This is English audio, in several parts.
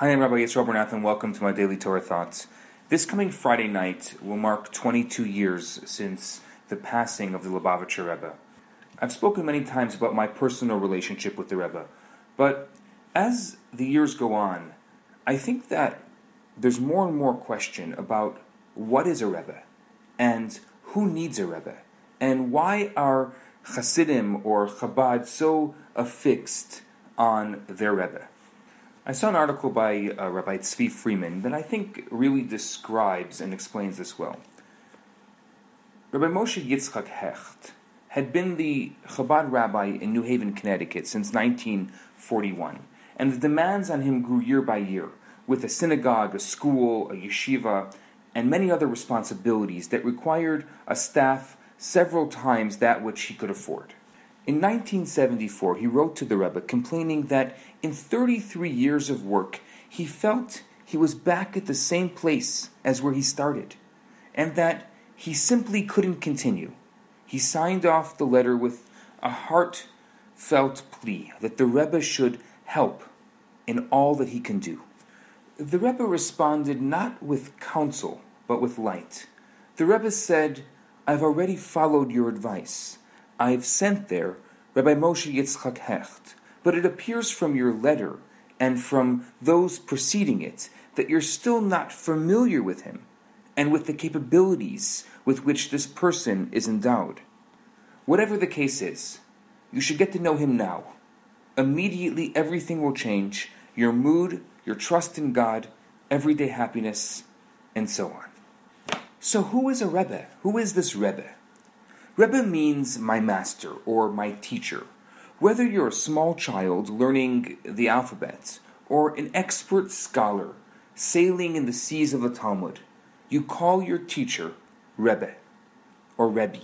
Hi, I'm Rabbi Yisrael Bernath, and welcome to my daily Torah thoughts. This coming Friday night will mark 22 years since the passing of the Lubavitcher Rebbe. I've spoken many times about my personal relationship with the Rebbe, but as the years go on, I think that there's more and more question about what is a Rebbe and who needs a Rebbe and why are Hasidim or Chabad so affixed on their Rebbe. I saw an article by uh, Rabbi Tzvi Freeman that I think really describes and explains this well. Rabbi Moshe Yitzchak Hecht had been the Chabad rabbi in New Haven, Connecticut since 1941, and the demands on him grew year by year, with a synagogue, a school, a yeshiva, and many other responsibilities that required a staff several times that which he could afford. In 1974, he wrote to the Rebbe complaining that in 33 years of work, he felt he was back at the same place as where he started, and that he simply couldn't continue. He signed off the letter with a heartfelt plea that the Rebbe should help in all that he can do. The Rebbe responded not with counsel, but with light. The Rebbe said, I've already followed your advice. I've sent there Rabbi Moshe Yitzchak Hecht, but it appears from your letter and from those preceding it that you're still not familiar with him and with the capabilities with which this person is endowed. Whatever the case is, you should get to know him now. Immediately, everything will change your mood, your trust in God, everyday happiness, and so on. So, who is a Rebbe? Who is this Rebbe? Rebbe means my master or my teacher. Whether you're a small child learning the alphabet or an expert scholar sailing in the seas of the Talmud, you call your teacher Rebbe or Rebbe.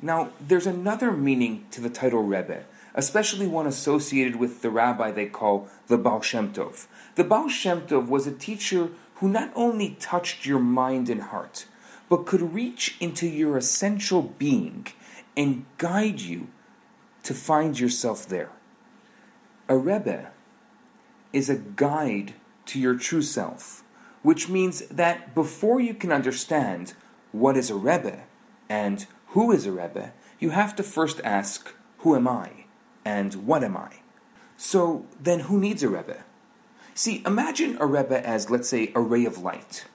Now, there's another meaning to the title Rebbe, especially one associated with the rabbi they call the Baal Shem Tov. The Baal Shem Tov was a teacher who not only touched your mind and heart, but could reach into your essential being and guide you to find yourself there. A Rebbe is a guide to your true self, which means that before you can understand what is a Rebbe and who is a Rebbe, you have to first ask, Who am I? and What am I? So then, who needs a Rebbe? See, imagine a Rebbe as, let's say, a ray of light.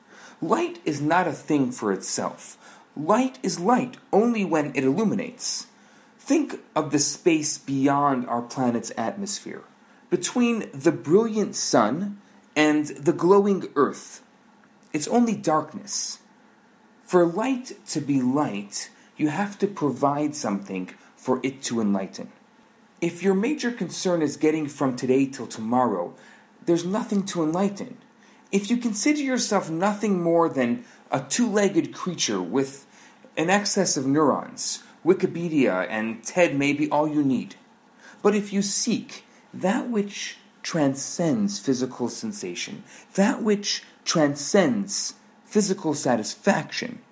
Light is not a thing for itself. Light is light only when it illuminates. Think of the space beyond our planet's atmosphere, between the brilliant sun and the glowing earth. It's only darkness. For light to be light, you have to provide something for it to enlighten. If your major concern is getting from today till tomorrow, there's nothing to enlighten. If you consider yourself nothing more than a two legged creature with an excess of neurons, Wikipedia and TED may be all you need. But if you seek that which transcends physical sensation, that which transcends physical satisfaction,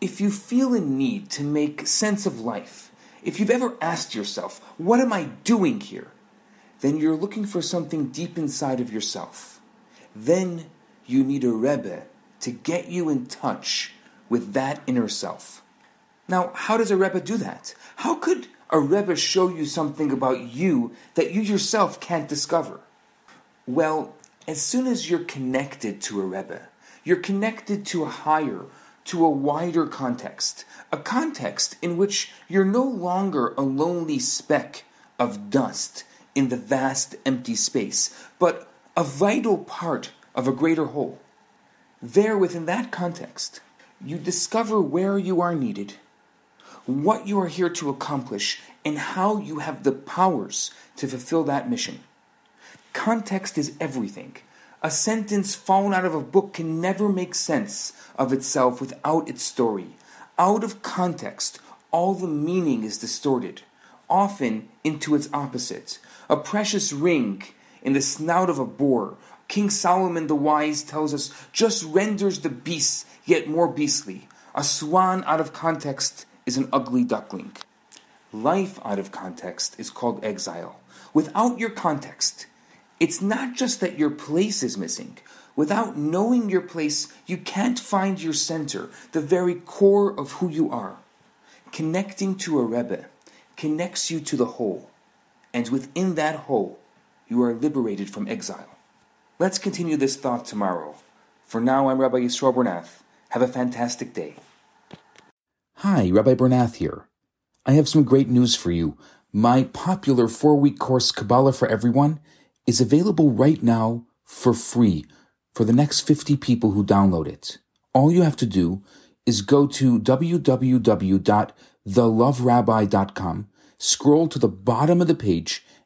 if you feel a need to make sense of life, if you've ever asked yourself, What am I doing here? then you're looking for something deep inside of yourself then you need a Rebbe to get you in touch with that inner self. Now, how does a Rebbe do that? How could a Rebbe show you something about you that you yourself can't discover? Well, as soon as you're connected to a Rebbe, you're connected to a higher, to a wider context, a context in which you're no longer a lonely speck of dust in the vast empty space, but a vital part of a greater whole. There, within that context, you discover where you are needed, what you are here to accomplish, and how you have the powers to fulfill that mission. Context is everything. A sentence fallen out of a book can never make sense of itself without its story. Out of context, all the meaning is distorted, often into its opposite. A precious ring in the snout of a boar. King Solomon the Wise tells us just renders the beasts yet more beastly. A swan out of context is an ugly duckling. Life out of context is called exile. Without your context, It's not just that your place is missing. Without knowing your place, you can't find your center, the very core of who you are. Connecting to a Rebbe connects you to the whole, and within that whole, you are liberated from exile. Let's continue this thought tomorrow. For now, I'm Rabbi Yisroel Bernath. Have a fantastic day. Hi, Rabbi Bernath here. I have some great news for you. My popular four week course, Kabbalah for Everyone, is available right now for free for the next 50 people who download it. All you have to do is go to www.theloverabbi.com, scroll to the bottom of the page,